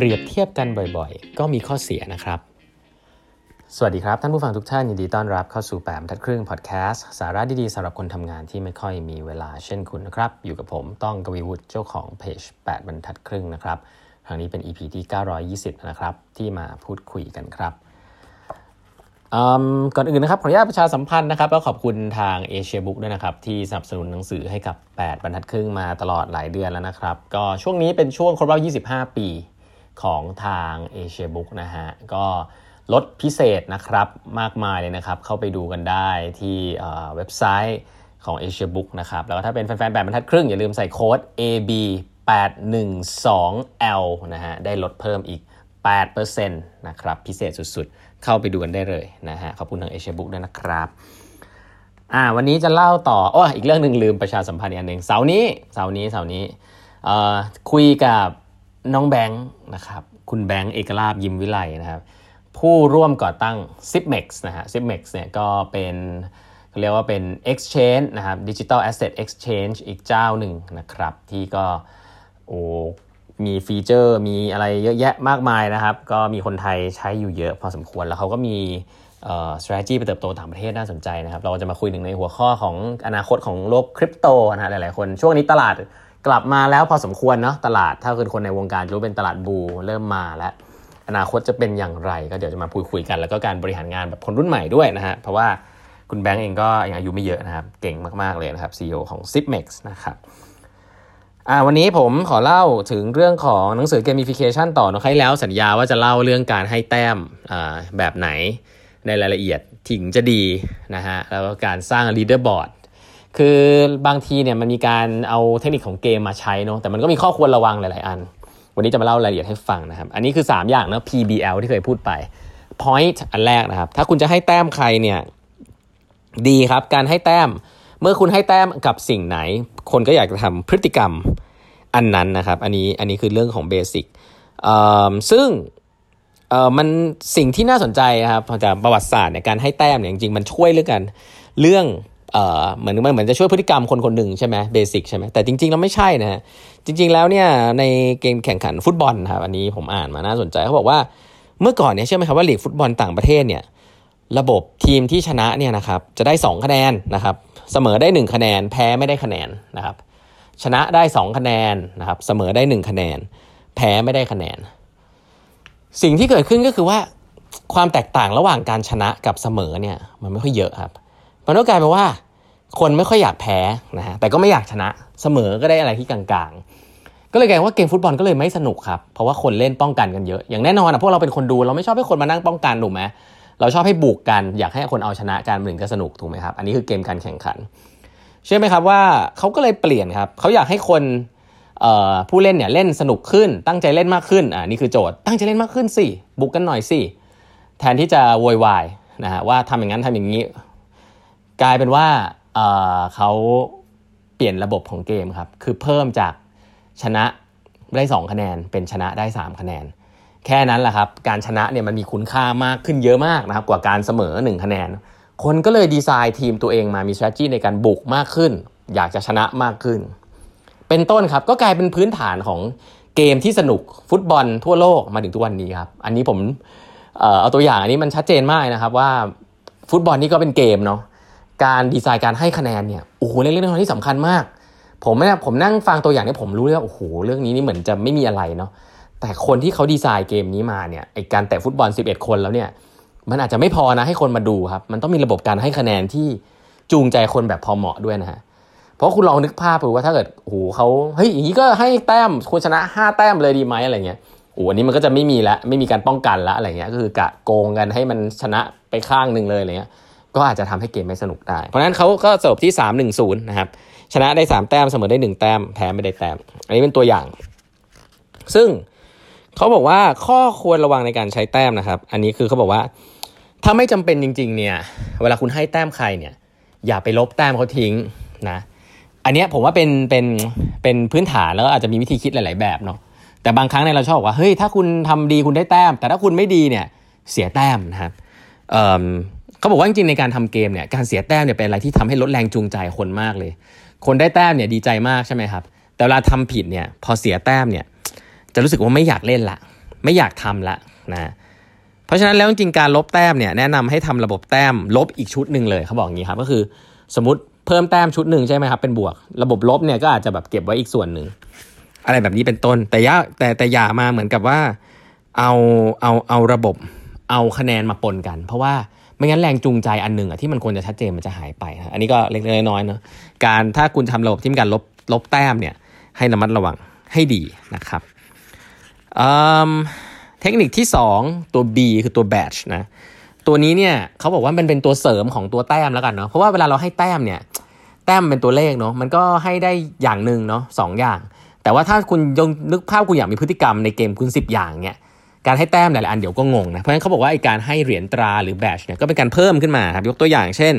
เปรียบเทียบกันบ่อยๆ ก็มีข้อเสียนะครับ สวัสดีครับ ท่านผู้ฟังทุกท่าน ยินดีต้อนรับเข้าสู่แปมทัดครึ่งพอดแคสต์สาระดีๆสำหรับคนทำงานที่ไม่ค่อยมีเวลาเช่นคุณนะครับ อยู่กับผมต้องกวีวุฒิเจ้าของเพจ8บรรทัดครึ่งนะครับครั้งนี้เป็น EP ที่ 920 นะครับ ที่มาพูดคุยกันครับก่อนอื่นนะครับขออนุญาตประชาสัมพันธ์นะครับก็ขอบคุณทางเอเชียบุ๊กด้วยนะครับที่สนับสนุนหนังสือให้กับ 8 บรรทัดครึ่งมาตลอดหลายเดือนแล้วนะครับ ก็ช่วงนี้เป็นช่วงครบรอบ 25 ปี ของทางเอเชียบุ๊กนะฮะก็ลดพิเศษนะครับมากมายเลยนะครับ เข้าไปดูกันได้ที่เว็บไซต์ของ Asia Book นะครับ แล้วก็ถ้าเป็นแฟนๆแบบบรรทัดครึ่ง อย่าลืมใส่โค้ด AB 812L นะฮะ ได้ลดเพิ่มอีก 8%นะครับ พิเศษสุดๆ เข้าไปดูกันได้เลยนะฮะ ขอบคุณทางเอเชียบุ๊กด้วยนะครับอ่าวันนี้จะเล่าต่อโอ้อีกเรื่องหนึ่งลืมประชาสัมพันธ์อีกอันหนึ่งเสาร์นี้เสาร์นี้เสาร์นี้เอ่อคุยกับ น้องแบงค์นะครับคุณแบงค์เอกลาบยิมวิไลนะครับผู้ร่วมก่อตั้ง Zipmex นะฮะ Zipmex เนี่ยก็เป็นเรียกว่าเป็น exchange นะครับ digital asset exchange อีกเจ้าหนึ่งนะครับ ที่ก็โอ้มีฟีเจอร์มีอะไรเยอะแยะมากมายนะครับ ก็มีคนไทยใช้อยู่เยอะพอสมควรแล้วเขาก็มีเอ่อ strategy ไปเติบโตต่างประเทศน่าสนใจนะครับ เราจะมาคุยถึงในหัวข้อของอนาคตของโลกคริปโตนะฮะหลายๆคนช่วงนี้ตลาด กลับมาแล้วพอสมควรเนาะตลาดถ้าคือคนในวงการรู้เป็นตลาดบูเริ่มมาแล้ว อนาคตจะเป็นอย่างไร ก็เดี๋ยวจะมาพูดคุยกัน แล้วก็การบริหารงานแบบคนรุ่นใหม่ด้วยนะฮะเพราะว่าคุณแบงก์เองก็ยังอายุไม่เยอะนะครับ เก่งมาก ๆ เลยนะครับ CEO ของ Zipmex นะครับวันนี้ผมขอเล่าถึงเรื่องของหนังสือ gamification ต่อนะครั้แล้วสัญญาว่าจะเล่าเรื่องการให้แต้มแบบไหนในรายละเอียดถึงจะดีนะฮะแล้วก็การสร้าง leaderboard คือบางทีเนี่ยมันมีการเอาเทคนิคของเกมมาใช้เนาะแต่มันก็มีข้อควรระวังหลาย ๆ อัน วันนี้จะมาเล่ารายละเอียดให้ฟังนะครับ อันนี้คือ 3 อย่างนะ PBL ที่เคยพูดไป point อันแรกนะครับ ถ้าคุณจะให้แต้มใครเนี่ยดีครับ การให้แต้ม เมื่อคุณให้แต้มกับสิ่งไหน คนก็อยากจะทำพฤติกรรมอันนั้นนะครับ อันนี้อันนี้คือเรื่องของเบสิกซึ่งมันสิ่งที่น่าสนใจนะครับจากประวัติศาสตร์เนี่ยการให้แต้มเนี่ยจริงๆมันช่วยเรื่องกันเรื่อง เอ่อเหมือนเหมือนจะช่วยพฤติกรรมคนคนหนึ่งใช่ไหมเบสิกใช่ไหมแต่จริงๆแล้วไม่ใช่นะฮะจริง ๆแล้วเนี่ยในเกมแข่งขันฟุตบอลครับอันนี้ผมอ่านมาน่าสนใจเขาบอกว่าเมื่อก่อนเนี่ยเชื่อไหมครับว่าลีกฟุตบอลต่างประเทศเนี่ยระบบทีมที่ชนะเนี่ยนะครับจะได้ 2 คะแนนนะครับเสมอได้ 1 คะแนน แพ้ไม่ได้คะแนนนะครับชนะได้ 2 คะแนนนะครับเสมอได้ 1 คะแนน แพ้ไม่ได้คะแนน สิ่งที่เกิดขึ้นก็คือว่าความแตกต่างระหว่างการชนะกับเสมอเนี่ยมันไม่ค่อยเยอะครับ มันก็กลายเป็นว่า คนไม่ค่อยอยากแพ้นะฮะแต่ก็ไม่อยากชนะเสมอก็ได้อะไรที่กลางๆ ก็เลยกลายว่าเกมฟุตบอลก็เลยไม่สนุกครับเพราะว่าคนเล่นป้องกันกันเยอะอย่างแน่นอนนะพวกเราเป็นคนดูเราไม่ชอบให้คนมานั่งป้องกันถูกไหมเราชอบให้บุกกันอยากให้คนเอาชนะกันถึงจะสนุกถูกไหมครับอันนี้คือเกมการแข่งขัน เชื่อไหมครับว่าเขาก็เลยเปลี่ยนครับเขาอยากให้คนผู้เล่นเนี่ยเล่นสนุกขึ้นตั้งใจเล่นมากขึ้นอ่านี่คือโจทย์ตั้งใจเล่นมากขึ้นสิบุกกันหน่อยสิแทนที่จะโวยวายนะฮะว่าทำอย่างนั้นทำอย่างนี้ กลายเป็นว่าเเขาเปลี่ยนระบบของเกมครับ คือเพิ่มจากชนะได้ 2 คะแนน เป็นชนะได้ 3 คะแนน แค่นั้นแหละครับ การชนะเนี่ยมันมีคุณค่ามากขึ้นเยอะมากนะครับ กว่าการเสมอ 1 คะแนน คนก็เลยดีไซน์ทีมตัวเองมามี strategy ในการบุกมากขึ้น อยากจะชนะมากขึ้น เป็นต้นครับ ก็กลายเป็นพื้นฐานของเกมที่สนุกฟุตบอลทั่วโลกมาถึงทุกวันนี้ครับ อันนี้ผมเอาตัวอย่างอันนี้มันชัดเจนมากนะครับว่าฟุตบอลนี่ก็เป็นเกมเนาะ การดีไซน์การให้คะแนนเนี่ยโอ้โหเรื่องเรื่องที่สำคัญมาก ผมเนี่ยผมนั่งฟังตัวอย่างนี้ผมรู้เลยว่าโอ้โหเรื่องนี้นี่เหมือนจะไม่มีอะไรเนาะแต่คนที่เขาดีไซน์เกมนี้มาเนี่ยไอการแตะฟุตบอล 11 คนแล้วเนี่ยมันอาจจะไม่พอนะให้คนมาดูครับ มันต้องมีระบบการให้คะแนนที่จูงใจคนแบบพอเหมาะด้วยนะฮะเพราะคุณลองนึกภาพดูว่าถ้าเกิดโอ้โหเขาเฮ้ยอย่างนี้ก็ให้แต้มควรชนะ 5 แต้มเลยดีไหมอะไรเงี้ยโอ้อันนี้มันก็จะไม่มีละไม่มีการป้องกันละอะไรเงี้ยก็คือกะโกงกันให้มันชนะไปข้างหนึ่งเลยอะไรเงี้ย ก็อาจจะทำให้เกมไม่สนุกได้ เพราะนั้นเขาก็จบที่ 3 1 0 นะครับ ชนะได้ 3 แต้มเสมอได้ 1 แต้ม แพ้ไม่ได้แต้ม อันนี้เป็นตัวอย่าง ซึ่งเขาบอกว่าข้อควรระวังในการใช้แต้มนะครับ อันนี้คือเขาบอกว่า ถ้าไม่จำเป็นจริง ๆ เนี่ย เวลาคุณให้แต้มใครเนี่ย อย่าไปลบแต้มเขาทิ้งนะ อันนี้ผมว่าเป็นเป็นเป็นพื้นฐานแล้วอาจจะมีวิธีคิดหลาย ๆ แบบเนาะ แต่บางครั้งเนี่ยเราชอบบอกว่า เฮ้ย ถ้าคุณทำดีคุณได้แต้ม แต่ถ้าคุณไม่ดีเนี่ย เสียแต้มนะครับ เขาบอกว่าจริงๆในการทำเกมเนี่ยการเสียแต้มเนี่ยเป็นอะไรที่ทำให้ลดแรงจูงใจคนมากเลย คนได้แต้มเนี่ยดีใจมากใช่ไหมครับ แต่เวลาทำผิดเนี่ยพอเสียแต้มเนี่ยจะรู้สึกว่าไม่อยากเล่นละ ไม่อยากทำละนะเพราะฉะนั้นแล้วจริงการลบแต้มเนี่ยแนะนำให้ทำระบบแต้มลบอีกชุดหนึ่งเลยเขาบอกอย่างนี้ครับก็คือสมมติเพิ่มแต้มชุดหนึ่งใช่ไหมครับเป็นบวก ระบบลบเนี่ยก็อาจจะแบบเก็บไว้อีกส่วนหนึ่งอะไรแบบนี้เป็นต้น แต่ยาแต่แต่อย่ามาเหมือนกับว่า เอาเอาเอาระบบ เอาคะแนนมาปนกัน เพราะว่าไม่งั้นแรงจูงใจอันหนึ่งอะที่มันควรจะชัดเจนมันจะหายไปอันนี้ก็เล็กๆน้อยๆเนาะการถ้าคุณทำระบบที่มีการลบลบแต้มเนี่ยให้ระมัดระวังให้ดีนะครับเทคนิคที่ 2 ตัว B คือตัว batch นะตัวนี้เนี่ยเขาบอกว่ามันเป็นตัวเสริมของตัวแต้มแล้วกันเนาะเพราะว่าเวลาเราให้แต้มเนี่ยแต้มเป็นตัวเลขเนาะมันก็ให้ได้อย่างหนึ่งเนาะสองอย่าง แต่ว่าถ้าคุณยงนึกภาพคุณอยากมีพฤติกรรมในเกมคุณ 10 อย่างเนี่ย การให้แต้มหลายๆอันเดี๋ยวก็งงนะเพราะฉะนั้นเขาบอกว่าไอการให้เหรียญตราหรือแบชเนี่ยก็เป็นการเพิ่มขึ้นมาครับยกตัวอย่างเช่น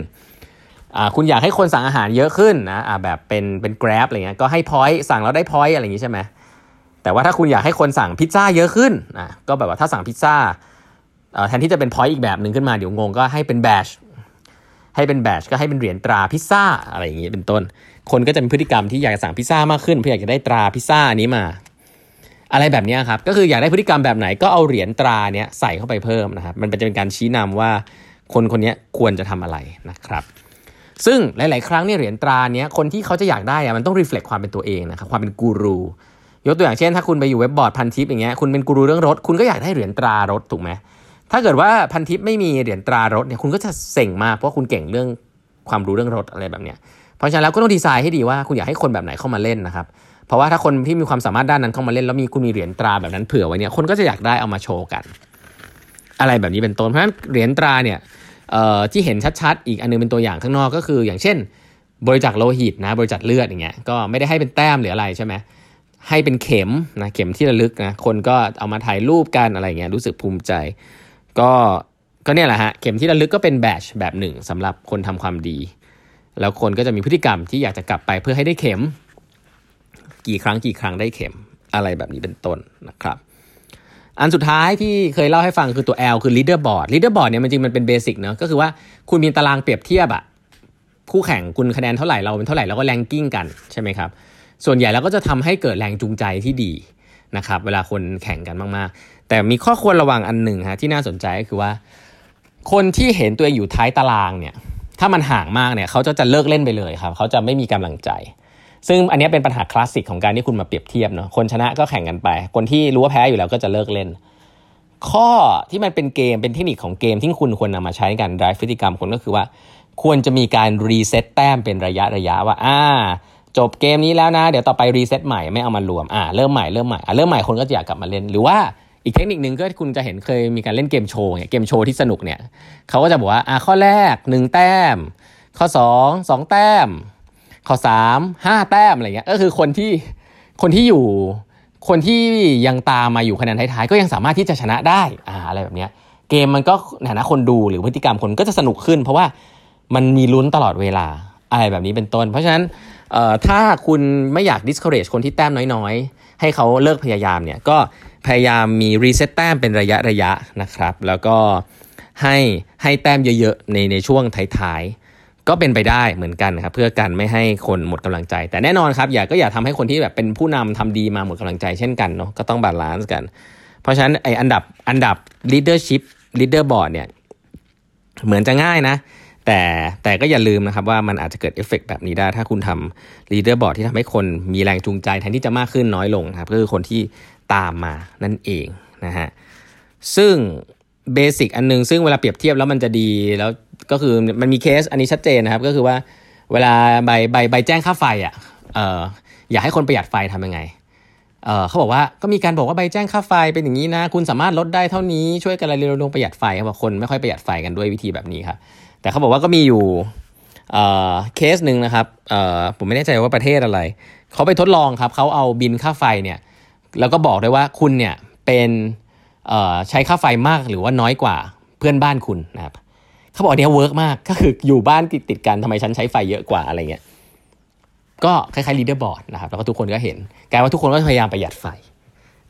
คุณอยากให้คนสั่งอาหารเยอะขึ้นนะแบบเป็นเป็น grab อะไรเงี้ยก็ให้ point สั่งแล้วได้ point อะไรอย่างงี้ใช่ไหมแต่ว่าถ้าคุณอยากให้คนสั่งพิซซ่าเยอะขึ้นนะก็แบบว่าถ้าสั่งพิซซ่าแทนที่จะเป็น point อีกแบบหนึ่งขึ้นมาเดี๋ยวงงก็ให้เป็นแบชให้เป็นแบชก็ให้เป็นเหรียญตราพิซซ่าอะไรอย่างงี้เป็นต้น คนก็จะมีพฤติกรรมที่อยากสั่งพิซซ่ามากขึ้นเพื่ออยากจะได้ตราพิซซ่าอันนี้มา อะไรแบบนี้ครับ ก็คืออยากได้พฤติกรรมแบบไหนก็เอาเหรียญตราเนี้ยใส่เข้าไปเพิ่มนะครับ มันจะเป็นการชี้นำว่าคนคนนี้ควรจะทำอะไรนะครับ ซึ่งหลาย ๆ ครั้งเนี่ยเหรียญตราเนี้ยคนที่เขาจะอยากได้อะมันต้องรีเฟล็กความเป็นตัวเองนะครับความเป็นกูรูยกตัวอย่างเช่น ถ้าคุณไปอยู่เว็บบอร์ดพันทิปอย่างเงี้ยคุณเป็นกูรูเรื่องรถ คุณก็อยากได้เหรียญตรารถถูกไหมถ้าเกิดว่าพันทิปไม่มีเหรียญตรารถเนี่ยคุณก็จะเส่งมากเพราะคุณเก่งเรื่องความรู้เรื่องรถอะไรแบบเนี้ยเพราะฉะนั้นแล้วก็ต้องดีไซน์ให้ดีว่าคุณอยากให้คนแบบไหนเข้ามาเล่นนะครับ เพราะว่าถ้าคนที่มีความสามารถด้านนั้นเข้ามาเล่นแล้วมีคุณมีเหรียญตราแบบนั้นเผื่อไว้เนี่ยคนก็จะอยากได้เอามาโชว์กัน อะไรแบบนี้เป็นต้นเพราะฉะนั้นเหรียญตราเนี่ยที่เห็นชัดๆ อีกอันนึงเป็นตัวอย่างข้างนอกก็คือ อย่างเช่น บริจาคโลหิตนะบริจาคเลือดอย่างเงี้ยก็ไม่ได้ให้เป็นแต้มหรืออะไรใช่ไหมให้เป็นเข็มนะเข็มที่ระลึกนะคนก็เอามาถ่ายรูปกันอะไรเงี้ยรู้สึกภูมิใจ ก็ก็เนี่ยแหละฮะเข็มที่ระลึกก็เป็นแบชแบบหนึ่งสำหรับคนทำความดี แล้วคนก็จะมีพฤติกรรมที่อยากจะกลับไปเพื่อให้ได้เข็ม กี่ครั้งกี่ครั้งได้เข็มอะไรแบบนี้เป็นต้นนะครับ อันสุดท้ายที่เคยเล่าให้ฟังคือตัว L คือ leaderboard leaderboard เนี่ยมันจริงมันเป็นเบสิกเนาะก็คือว่าคุณมีตารางเปรียบเทียบอะคู่แข่งคุณคะแนนเท่าไหร่เราเป็นเท่าไหร่แล้วก็แรงกิ้งกันใช่ไหมครับส่วนใหญ่แล้วก็จะทำให้เกิดแรงจูงใจที่ดีนะครับเวลาคนแข่งกันมากๆ แต่มีข้อควรระวังอันหนึ่งฮะที่น่าสนใจก็คือว่า คนที่เห็นตัวเองอยู่ท้ายตารางเนี่ยถ้ามันห่างมากเนี่ยเขาจะจะเลิกเล่นไปเลยครับเขาจะไม่มีกำลังใจ ซึ่งอันนี้เป็นปัญหาคลาสสิกของการที่คุณมาเปรียบเทียบเนาะคนชนะก็แข่งกันไป คนที่รู้ว่าแพ้อยู่แล้วก็จะเลิกเล่น ข้อที่มันเป็นเกมเป็นเทคนิคของเกมที่คุณควรนำมาใช้ในการ drive พฤติกรรมคนก็คือว่า ควรจะมีการ reset แต้มเป็นระยะระยะว่าอ่าจบเกมนี้แล้วนะ เดี๋ยวต่อไป reset ใหม่ไม่เอามารวมอ่าเริ่มใหม่เริ่มใหม่อ่าเริ่มใหม่คนก็จะอยากกลับมาเล่นหรือว่าอีกเทคนิคหนึ่งก็คุณจะเห็นเคยมีการเล่นเกมโชว์เนี่ยเกมโชว์ที่สนุกเนี่ยเขาก็จะบอกว่าอ่าข้อแรก 1 แต้ม ข้อ 2 2 แต้ม ข้อ3 5แต้มอะไรเงี้ยก็คือคนที่คนที่อยู่คนที่ยังตามมาอยู่คะแนนท้ายๆ ก็ยังสามารถที่จะชนะได้อ่าอะไรแบบเนี้ยเกมมันก็ฐานะคนดูหรือพฤติกรรมคนก็จะสนุกขึ้น เพราะว่ามันมีลุ้นตลอดเวลาอะไรแบบนี้เป็นต้น เพราะฉะนั้นถ้าคุณไม่อยาก discourage คนที่แต้มน้อยๆ ให้เขาเลิกพยายามเนี่ยก็พยายามมี reset แต้มเป็นระยะระยะนะครับ แล้วก็ให้ให้แต้มเยอะๆ ในในช่วงท้ายๆ ก็เป็นไปได้เหมือนกันครับเพื่อกันไม่ให้คนหมดกำลังใจ แต่แน่นอนครับอย่าก็อย่าทำให้คนที่แบบเป็นผู้นำทำดีมาหมดกำลังใจเช่นกันเนาะก็ต้อง balance กัน เพราะฉะนั้นไออันดับอันดับ leadership leaderboard เนี่ยเหมือนจะง่ายนะ แต่แต่ก็อย่าลืมนะครับว่ามันอาจจะเกิดเอฟเฟกแบบนี้ได้ ถ้าคุณทำ leaderboard ที่ทำให้คนมีแรงจูงใจแทนที่จะมากขึ้นน้อยลงครับก็คือคนที่ตามมานั่นเองนะฮะซึ่ง basic อันนึงซึ่งเวลาเปรียบเทียบแล้วมันจะดีแล้ว ก็คือมันมีเคสอันนี้ชัดเจนนะครับ ก็คือว่าเวลาใบใบใบแจ้งค่าไฟอะเอออยากให้คนประหยัดไฟทำยังไงเออเขาบอกว่าก็มีการบอกว่าใบแจ้งค่าไฟเป็นอย่างนี้นะ คุณสามารถลดได้เท่านี้ช่วยกันอะไรเร่งประหยัดไฟเขาบอกคนไม่ค่อยประหยัดไฟกันด้วยวิธีแบบนี้ครับแต่เขาบอกว่าก็มีอยู่เคสหนึ่งนะครับผมไม่แน่ใจว่าประเทศอะไร เขาไปทดลองครับเขาเอาบิลค่าไฟเนี่ยแล้วก็บอกได้ว่าคุณเนี่ยเป็นใช้ค่าไฟมากหรือว่าน้อยกว่าเพื่อนบ้านคุณนะครับ เขาบอกเนี้ย work มากก็คืออยู่บ้านติดติดกันทำไมฉันใช้ไฟเยอะกว่าอะไรเงี้ยก็คล้ายๆ leaderboard นะครับแล้วก็ทุกคนก็เห็นกลายว่าทุกคนก็พยายามประหยัดไฟ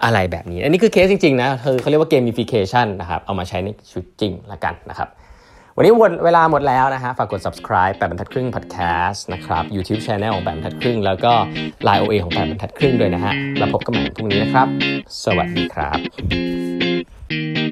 อะไรแบบนี้ อันนี้คือเคสจริงๆนะคือเขาเรียกว่า gamification นะครับเอามาใช้ในชีวิตจริงละกันนะครับวันนี้หมดเวลาหมดแล้วนะฮะฝากกด subscribe แปดบรรทัดครึ่ง podcast นะครับ YouTube channel ของแปดบรรทัดครึ่ง แล้วก็ Line OA ของแปดบรรทัดครึ่งด้วยนะฮะแล้วพบกันใหม่พรุ่งนี้นะครับ สวัสดีครับ